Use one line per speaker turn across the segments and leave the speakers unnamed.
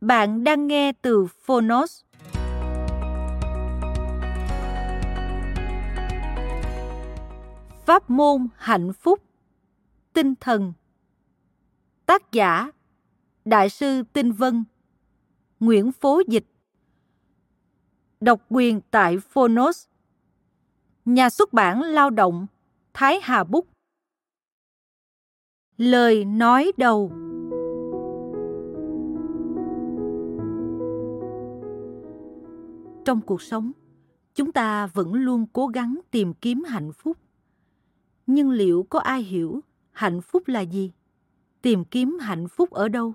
Bạn đang nghe từ Phonos. Pháp môn hạnh phúc. Tinh thần. Tác giả, Đại sư Tinh Vân. Nguyễn Phố Dịch. Độc quyền tại Phonos. Nhà xuất bản lao động, Thái Hà Búc. Lời nói đầu. Trong cuộc sống, chúng ta vẫn luôn cố gắng tìm kiếm hạnh phúc. Nhưng liệu có ai hiểu hạnh phúc là gì? Tìm kiếm hạnh phúc ở đâu?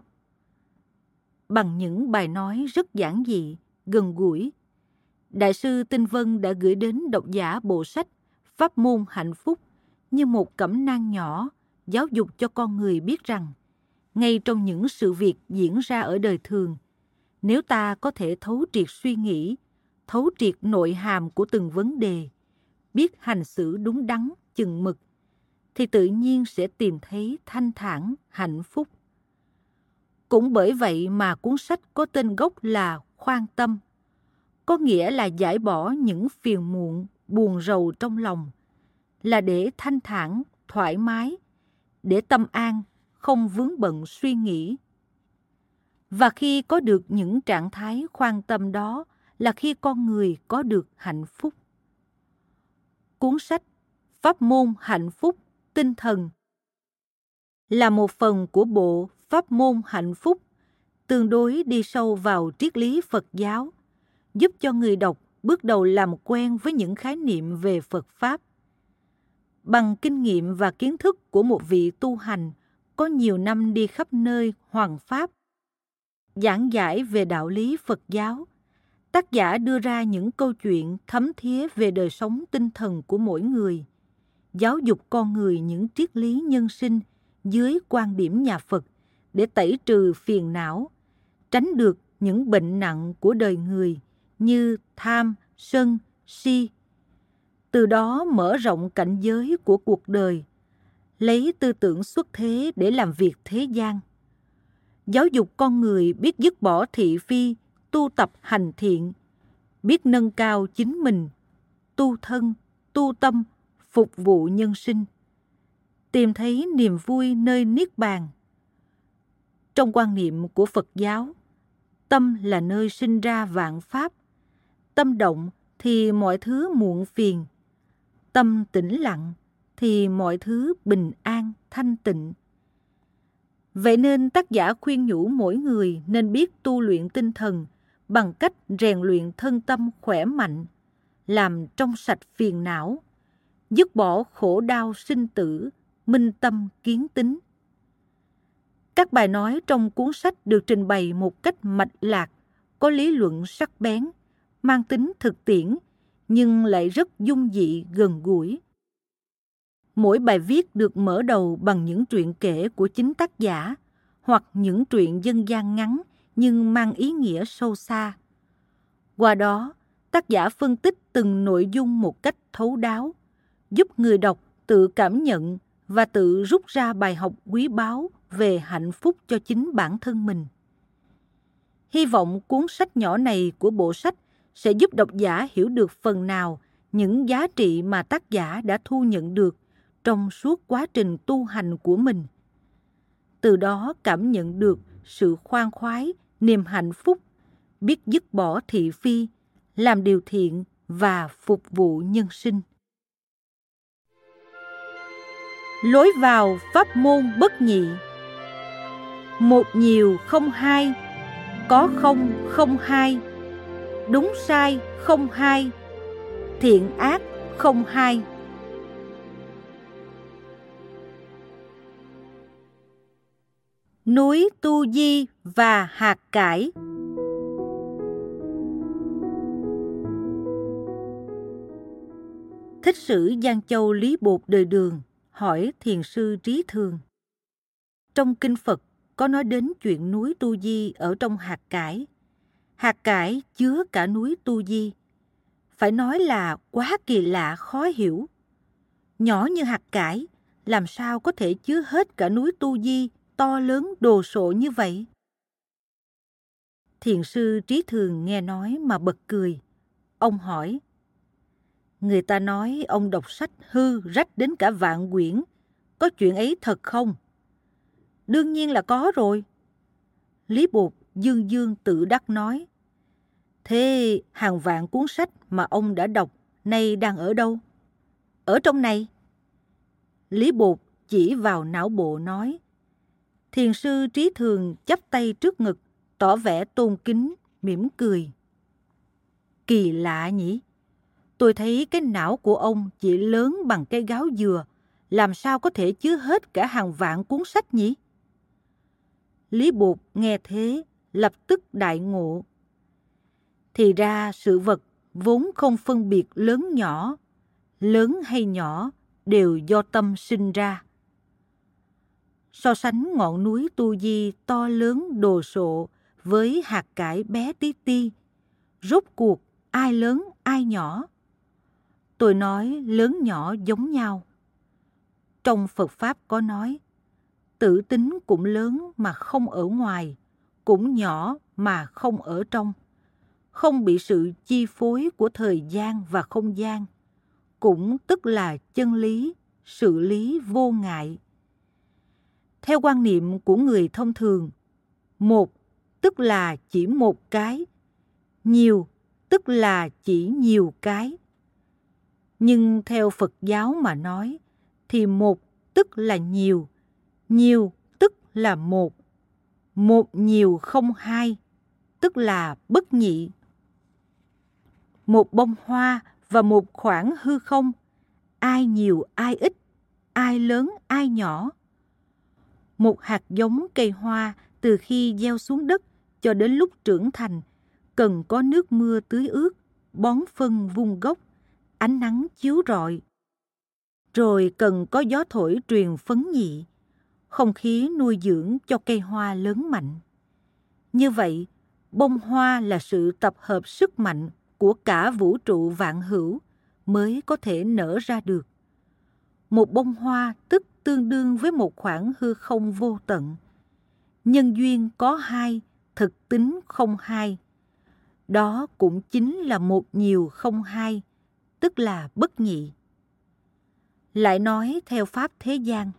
Bằng những bài nói rất giản dị, gần gũi, đại sư tinh vân đã gửi đến độc giả bộ sách pháp môn hạnh phúc như một cẩm nang nhỏ giáo dục cho con người biết rằng, ngay trong những sự việc diễn ra ở đời thường, nếu ta có thể thấu triệt suy nghĩ thấu triệt nội hàm của từng vấn đề, biết hành xử đúng đắn, chừng mực, thì tự nhiên sẽ tìm thấy thanh thản, hạnh phúc. Cũng bởi vậy mà cuốn sách có tên gốc là Khoan Tâm, có nghĩa là giải bỏ những phiền muộn, buồn rầu trong lòng, là để thanh thản, thoải mái, để tâm an, không vướng bận suy nghĩ. Và khi có được những trạng thái khoan tâm đó, là khi con người có được hạnh phúc. Cuốn sách Pháp môn hạnh phúc tinh thần là một phần của bộ Pháp môn hạnh phúc tương đối đi sâu vào triết lý Phật giáo, giúp cho người đọc bước đầu làm quen với những khái niệm về Phật Pháp. Bằng kinh nghiệm và kiến thức của một vị tu hành có nhiều năm đi khắp nơi hoàng Pháp, giảng giải về đạo lý Phật giáo, tác giả đưa ra những câu chuyện thấm thía về đời sống tinh thần của mỗi người, giáo dục con người những triết lý nhân sinh dưới quan điểm nhà phật để tẩy trừ phiền não, tránh được những bệnh nặng của đời người như tham, sân, si. Từ đó mở rộng cảnh giới của cuộc đời, lấy tư tưởng xuất thế để làm việc thế gian. Giáo dục con người biết dứt bỏ thị phi tu tập hành thiện, biết nâng cao chính mình, tu thân, tu tâm, phục vụ nhân sinh, tìm thấy niềm vui nơi niết bàn. Trong quan niệm của Phật giáo, tâm là nơi sinh ra vạn pháp, tâm động thì mọi thứ muộn phiền, tâm tĩnh lặng thì mọi thứ bình an, thanh tịnh. Vậy nên tác giả khuyên nhủ mỗi người nên biết tu luyện tinh thần bằng cách rèn luyện thân tâm khỏe mạnh, làm trong sạch phiền não, dứt bỏ khổ đau sinh tử, minh tâm kiến tính. Các bài nói trong cuốn sách được trình bày một cách mạch lạc, có lý luận sắc bén, mang tính thực tiễn, nhưng lại rất dung dị gần gũi. Mỗi bài viết được mở đầu bằng những truyện kể của chính tác giả hoặc những truyện dân gian ngắn nhưng mang ý nghĩa sâu xa. Qua đó, tác giả phân tích từng nội dung một cách thấu đáo, giúp người đọc tự cảm nhận và tự rút ra bài học quý báu về hạnh phúc cho chính bản thân mình. Hy vọng cuốn sách nhỏ này của bộ sách sẽ giúp độc giả hiểu được phần nào những giá trị mà tác giả đã thu nhận được trong suốt quá trình tu hành của mình. Từ đó cảm nhận được sự khoan khoái, niềm hạnh phúc, biết dứt bỏ thị phi, làm điều thiện và phục vụ nhân sinh. Lối vào pháp môn bất nhị Một nhiều không hai, có không không hai, đúng sai không hai, thiện ác không hai. Núi Tu Di và hạt cải Thích sử Giang Châu Lý Bột đời đường hỏi thiền sư Trí Thường. Trong kinh Phật có nói đến chuyện núi Tu Di ở trong hạt cải. Hạt cải chứa cả núi Tu Di. Phải nói là quá kỳ lạ khó hiểu. Nhỏ như hạt cải, làm sao có thể chứa hết cả núi Tu Di to lớn đồ sộ như vậy? Thiền sư Trí Thường nghe nói mà bật cười. Ông hỏi, Người ta nói ông đọc sách hư rách đến cả vạn quyển. Có chuyện ấy thật không? Đương nhiên là có rồi. Lý Bột dương dương tự đắc nói. Thế hàng vạn cuốn sách mà ông đã đọc nay đang ở đâu? Ở trong này. Lý Bột chỉ vào não bộ nói. Thiền sư Trí Thường chắp tay trước ngực, tỏ vẻ tôn kính, mỉm cười. Kỳ lạ nhỉ? Tôi thấy cái não của ông chỉ lớn bằng cây gáo dừa, làm sao có thể chứa hết cả hàng vạn cuốn sách nhỉ? Lý Bột nghe thế, lập tức đại ngộ. Thì ra sự vật vốn không phân biệt lớn nhỏ, lớn hay nhỏ đều do tâm sinh ra. So sánh ngọn núi Tu Di to lớn đồ sộ với hạt cải bé tí ti, rốt cuộc ai lớn ai nhỏ? Tôi nói lớn nhỏ giống nhau. Trong Phật Pháp có nói, tự tính cũng lớn mà không ở ngoài, cũng nhỏ mà không ở trong, không bị sự chi phối của thời gian và không gian, cũng tức là chân lý, sự lý vô ngại. Theo quan niệm của người thông thường, một tức là chỉ một cái, nhiều tức là chỉ nhiều cái nhưng theo Phật giáo mà nói, thì một tức là nhiều, nhiều tức là một. Một nhiều không hai, tức là bất nhị. Một bông hoa và một khoảng hư không, ai nhiều ai ít, ai lớn ai nhỏ. Một hạt giống cây hoa từ khi gieo xuống đất cho đến lúc trưởng thành cần có nước mưa tưới ướt, bón phân vung gốc ánh nắng chiếu rọi. Rồi cần có gió thổi truyền phấn nhị, không khí nuôi dưỡng cho cây hoa lớn mạnh. Như vậy, bông hoa là sự tập hợp sức mạnh của cả vũ trụ vạn hữu mới có thể nở ra được. Một bông hoa tức tương đương với một khoảng hư không vô tận. Nhân duyên có hai, thực tính không hai. Đó cũng chính là một nhiều không hai, tức là bất nhị. Lại nói theo pháp thế gian,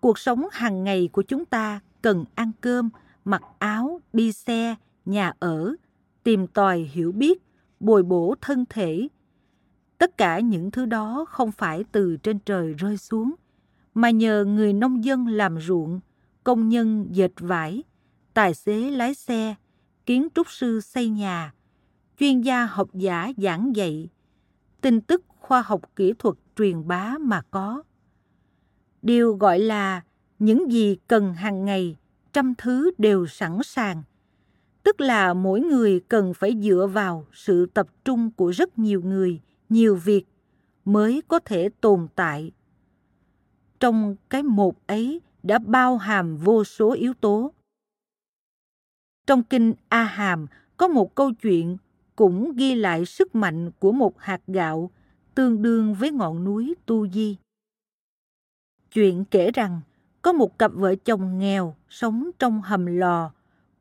cuộc sống hàng ngày của chúng ta cần ăn cơm, mặc áo, đi xe, nhà ở, tìm tòi hiểu biết, bồi bổ thân thể. Tất cả những thứ đó không phải từ trên trời rơi xuống, mà nhờ người nông dân làm ruộng, công nhân dệt vải, tài xế lái xe, kiến trúc sư xây nhà, chuyên gia học giả giảng dạy, tin tức khoa học kỹ thuật truyền bá mà có. Điều gọi là những gì cần hàng ngày, trăm thứ đều sẵn sàng. Tức là mỗi người cần phải dựa vào sự tập trung của rất nhiều người, nhiều việc mới có thể tồn tại. Trong cái một ấy đã bao hàm vô số yếu tố. Trong kinh A Hàm có một câu chuyện cũng ghi lại sức mạnh của một hạt gạo tương đương với ngọn núi Tu Di. Chuyện kể rằng có một cặp vợ chồng nghèo sống trong hầm lò,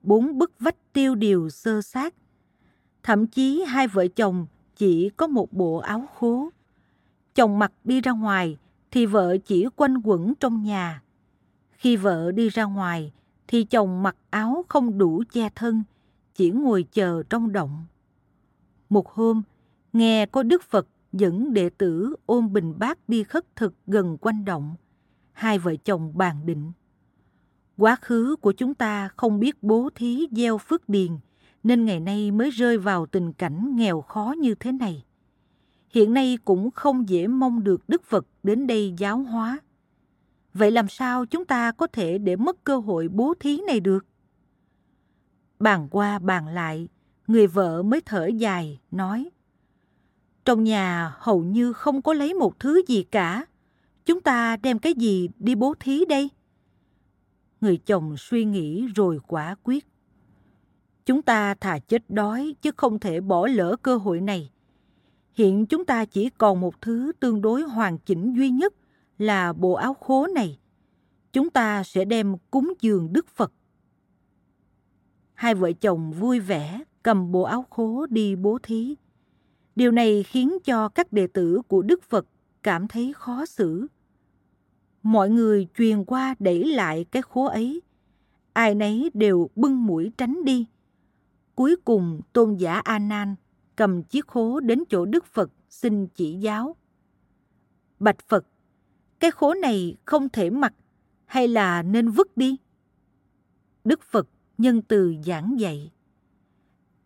bốn bức vách tiêu điều sơ sát. Thậm chí hai vợ chồng chỉ có một bộ áo khố. Chồng mặc đi ra ngoài thì vợ chỉ quanh quẩn trong nhà. Khi vợ đi ra ngoài thì chồng mặc áo không đủ che thân, chỉ ngồi chờ trong động. Một hôm, nghe có Đức Phật dẫn đệ tử ôm bình bát đi khất thực gần quanh động. Hai vợ chồng bàn định. Quá khứ của chúng ta không biết bố thí gieo phước điền, nên ngày nay mới rơi vào tình cảnh nghèo khó như thế này. Hiện nay cũng không dễ mong được Đức Phật đến đây giáo hóa. Vậy làm sao chúng ta có thể để mất cơ hội bố thí này được? Bàn qua bàn lại, người vợ mới thở dài, nói Trong nhà hầu như không có lấy một thứ gì cả. Chúng ta đem cái gì đi bố thí đây? Người chồng suy nghĩ rồi quả quyết. Chúng ta thà chết đói chứ không thể bỏ lỡ cơ hội này. Hiện chúng ta chỉ còn một thứ tương đối hoàn chỉnh duy nhất là bộ áo khố này. Chúng ta sẽ đem cúng dường Đức Phật. Hai vợ chồng vui vẻ cầm bộ áo khố đi bố thí. Điều này khiến cho các đệ tử của Đức Phật cảm thấy khó xử. Mọi người truyền qua đẩy lại cái khố ấy. Ai nấy đều bưng mũi tránh đi. Cuối cùng tôn giả A Nan cầm chiếc khố đến chỗ Đức Phật xin chỉ giáo. Bạch Phật, cái khố này không thể mặc hay là nên vứt đi? Đức Phật nhân từ giảng dạy.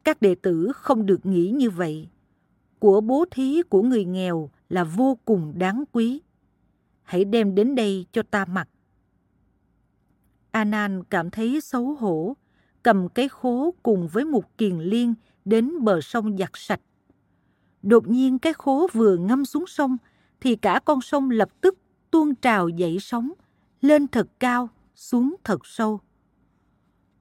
Các đệ tử không được nghĩ như vậy. Của bố thí của người nghèo là vô cùng đáng quý. Hãy đem đến đây cho ta mặc. Anan cảm thấy xấu hổ, cầm cái khố cùng với một kiền liên đến bờ sông giặt sạch. Đột nhiên cái khố vừa ngâm xuống sông thì cả con sông lập tức tuôn trào dậy sóng, lên thật cao, xuống thật sâu.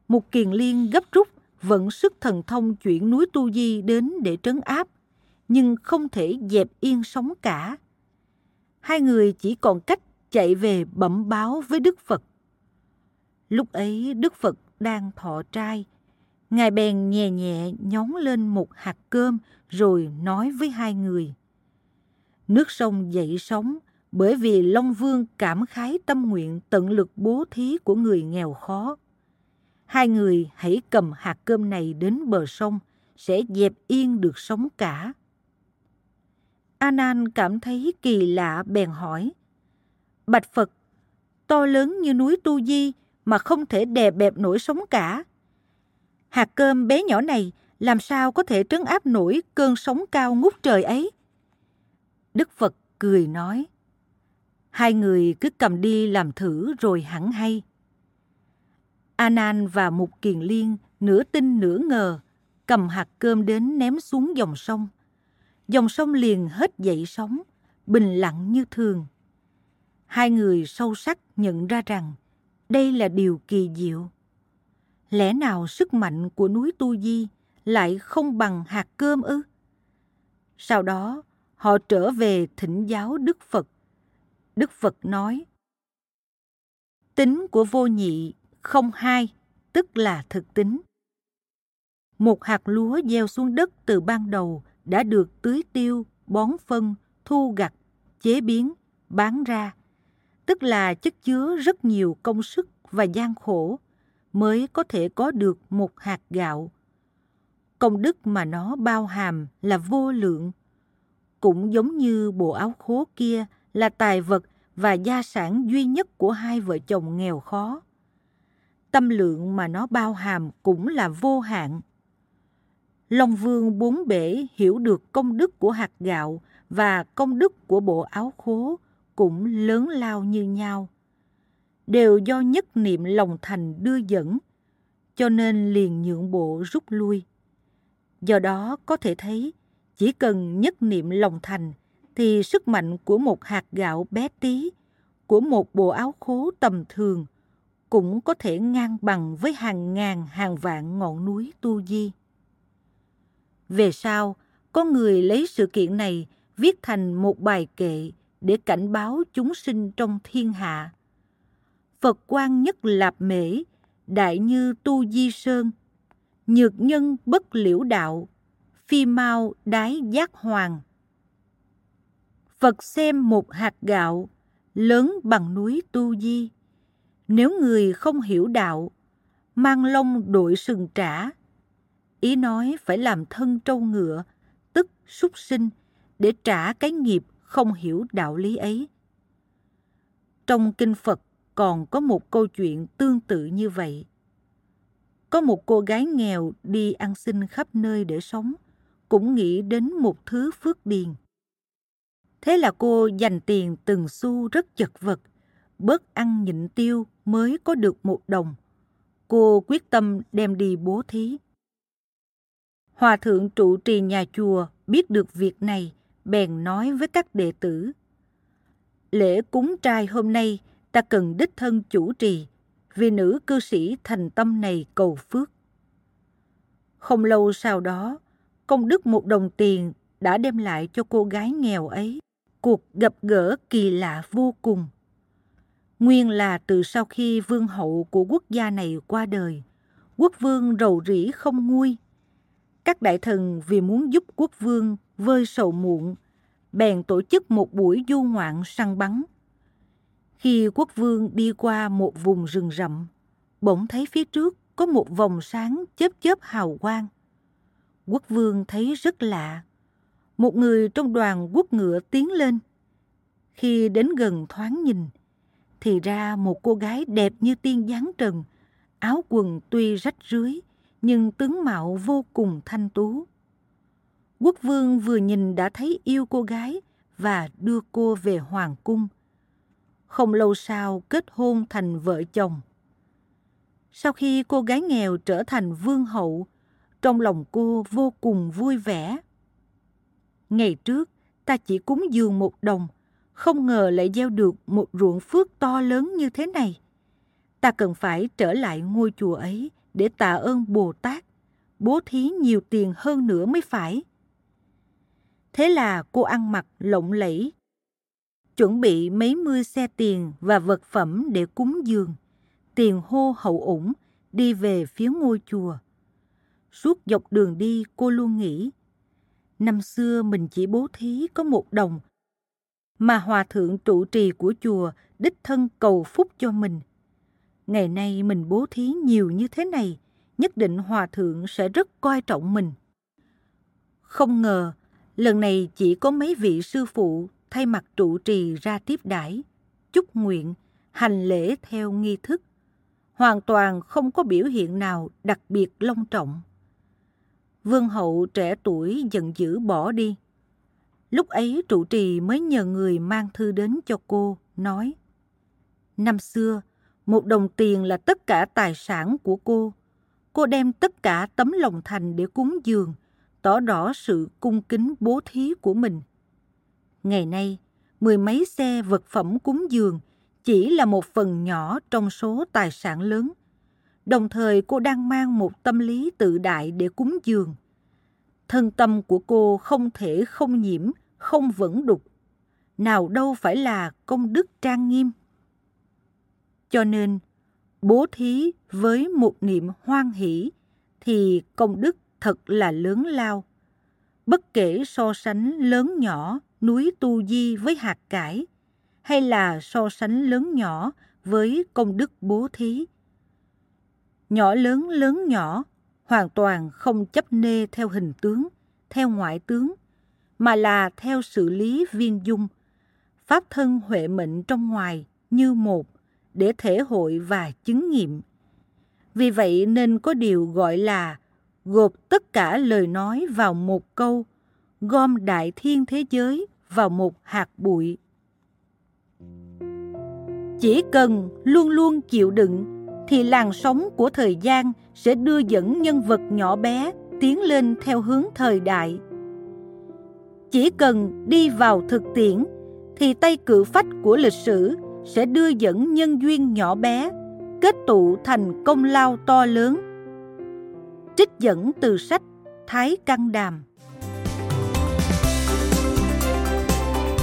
Một kiền liên gấp rút vận sức thần thông chuyển núi Tu Di đến để trấn áp, nhưng không thể dẹp yên sóng cả. Hai người chỉ còn cách chạy về bẩm báo với Đức Phật. Lúc ấy Đức Phật đang thọ trai, Ngài bèn nhẹ nhẹ nhón lên một hạt cơm rồi nói với hai người. Nước sông dậy sóng bởi vì Long Vương cảm khái tâm nguyện tận lực bố thí của người nghèo khó. Hai người hãy cầm hạt cơm này đến bờ sông, sẽ dẹp yên được sóng cả. A Nan cảm thấy kỳ lạ bèn hỏi. Bạch Phật, to lớn như núi Tu Di mà không thể đè bẹp nổi sóng cả. Hạt cơm bé nhỏ này làm sao có thể trấn áp nổi cơn sóng cao ngút trời ấy? Đức Phật cười nói. Hai người cứ cầm đi làm thử rồi hẳn hay. A Nan và Mục Kiền Liên nửa tin nửa ngờ, cầm hạt cơm đến ném xuống dòng sông. Dòng sông liền hết dậy sóng, bình lặng như thường. Hai người sâu sắc nhận ra rằng đây là điều kỳ diệu. Lẽ nào sức mạnh của núi Tu Di lại không bằng hạt cơm ư? Sau đó, họ trở về thỉnh giáo Đức Phật. Đức Phật nói, Tính của vô nhị không hai, tức là thực tính. Một hạt lúa gieo xuống đất từ ban đầu đã được tưới tiêu, bón phân, thu gặt, chế biến, bán ra, tức là chất chứa rất nhiều công sức và gian khổ mới có thể có được một hạt gạo. Công đức mà nó bao hàm là vô lượng. Cũng giống như bộ áo khố kia là tài vật và gia sản duy nhất của hai vợ chồng nghèo khó. Tâm lượng mà nó bao hàm cũng là vô hạn. Long Vương bốn bể hiểu được công đức của hạt gạo và công đức của bộ áo khố cũng lớn lao như nhau đều do nhất niệm lòng thành đưa dẫn, cho nên liền nhượng bộ rút lui. Do đó có thể thấy, chỉ cần nhất niệm lòng thành thì sức mạnh của một hạt gạo bé tí, của một bộ áo khố tầm thường cũng có thể ngang bằng với hàng ngàn hàng vạn ngọn núi tu di. Về sau, có người lấy sự kiện này viết thành một bài kệ để cảnh báo chúng sinh trong thiên hạ Phật quan nhất lạp mễ, đại như tu di sơn, nhược nhân bất liễu đạo, phi mau đái giác hoàng. Phật xem một hạt gạo, lớn bằng núi tu di. Nếu người không hiểu đạo, mang lông đội sừng trả. Ý nói phải làm thân trâu ngựa, tức súc sinh, để trả cái nghiệp không hiểu đạo lý ấy. Trong kinh Phật còn có một câu chuyện tương tự như vậy. Có một cô gái nghèo đi ăn xin khắp nơi để sống, cũng nghĩ đến một thứ phước điền. Thế là cô dành tiền từng xu rất chật vật, bớt ăn nhịn tiêu mới có được một đồng. Cô quyết tâm đem đi bố thí. Hòa thượng trụ trì nhà chùa biết được việc này, bèn nói với các đệ tử. Lễ cúng trai hôm nay ta cần đích thân chủ trì, vì nữ cư sĩ thành tâm này cầu phước. Không lâu sau đó, công đức một đồng tiền đã đem lại cho cô gái nghèo ấy cuộc gặp gỡ kỳ lạ vô cùng. Nguyên là từ sau khi vương hậu của quốc gia này qua đời, quốc vương rầu rĩ không nguôi. Các đại thần vì muốn giúp quốc vương vơi sầu muộn, bèn tổ chức một buổi du ngoạn săn bắn. Khi quốc vương đi qua một vùng rừng rậm, bỗng thấy phía trước có một vòng sáng chớp chớp hào quang. Quốc vương thấy rất lạ. Một người trong đoàn quốc ngựa tiến lên. Khi đến gần thoáng nhìn, thì ra một cô gái đẹp như tiên giáng trần, áo quần tuy rách rưới, nhưng tướng mạo vô cùng thanh tú. Quốc vương vừa nhìn đã thấy yêu cô gái và đưa cô về hoàng cung. Không lâu sau kết hôn thành vợ chồng. Sau khi cô gái nghèo trở thành vương hậu, trong lòng cô vô cùng vui vẻ. Ngày trước, ta chỉ cúng dường một đồng, không ngờ lại gieo được một ruộng phước to lớn như thế này. Ta cần phải trở lại ngôi chùa ấy để tạ ơn Bồ Tát, bố thí nhiều tiền hơn nữa mới phải. Thế là cô ăn mặc lộng lẫy, chuẩn bị mấy mươi xe tiền và vật phẩm để cúng dường, tiền hô hậu ủng, đi về phía ngôi chùa. Suốt dọc đường đi cô luôn nghĩ, năm xưa mình chỉ bố thí có một đồng, mà hòa thượng trụ trì của chùa đích thân cầu phúc cho mình. Ngày nay mình bố thí nhiều như thế này, nhất định hòa thượng sẽ rất coi trọng mình. Không ngờ, lần này chỉ có mấy vị sư phụ thay mặt trụ trì ra tiếp đãi, chúc nguyện, hành lễ theo nghi thức, hoàn toàn không có biểu hiện nào đặc biệt long trọng. Vương hậu trẻ tuổi giận dữ bỏ đi. Lúc ấy trụ trì mới nhờ người mang thư đến cho cô, nói Năm xưa, một đồng tiền là tất cả tài sản của cô. Cô đem tất cả tấm lòng thành để cúng dường, tỏ rõ sự cung kính bố thí của mình. Ngày nay, mười mấy xe vật phẩm cúng dường chỉ là một phần nhỏ trong số tài sản lớn. Đồng thời cô đang mang một tâm lý tự đại để cúng dường. Thân tâm của cô không thể không nhiễm, không vẫn đục. Nào đâu phải là công đức trang nghiêm. Cho nên, bố thí với một niệm hoan hỷ thì công đức thật là lớn lao. Bất kể so sánh lớn nhỏ núi Tu Di với hạt cải, hay là so sánh lớn nhỏ với công đức bố thí. Nhỏ lớn lớn nhỏ hoàn toàn không chấp nê theo hình tướng, theo ngoại tướng, mà là theo sự lý viên dung, pháp thân huệ mệnh trong ngoài như một để thể hội và chứng nghiệm. Vì vậy nên có điều gọi là gộp tất cả lời nói vào một câu, gom đại thiên thế giới vào một hạt bụi. Chỉ cần luôn luôn chịu đựng, thì làn sóng của thời gian sẽ đưa dẫn nhân vật nhỏ bé tiến lên theo hướng thời đại. Chỉ cần đi vào thực tiễn, thì tay cự phách của lịch sử sẽ đưa dẫn nhân duyên nhỏ bé, kết tụ thành công lao to lớn. Trích dẫn từ sách Thái Căn Đàm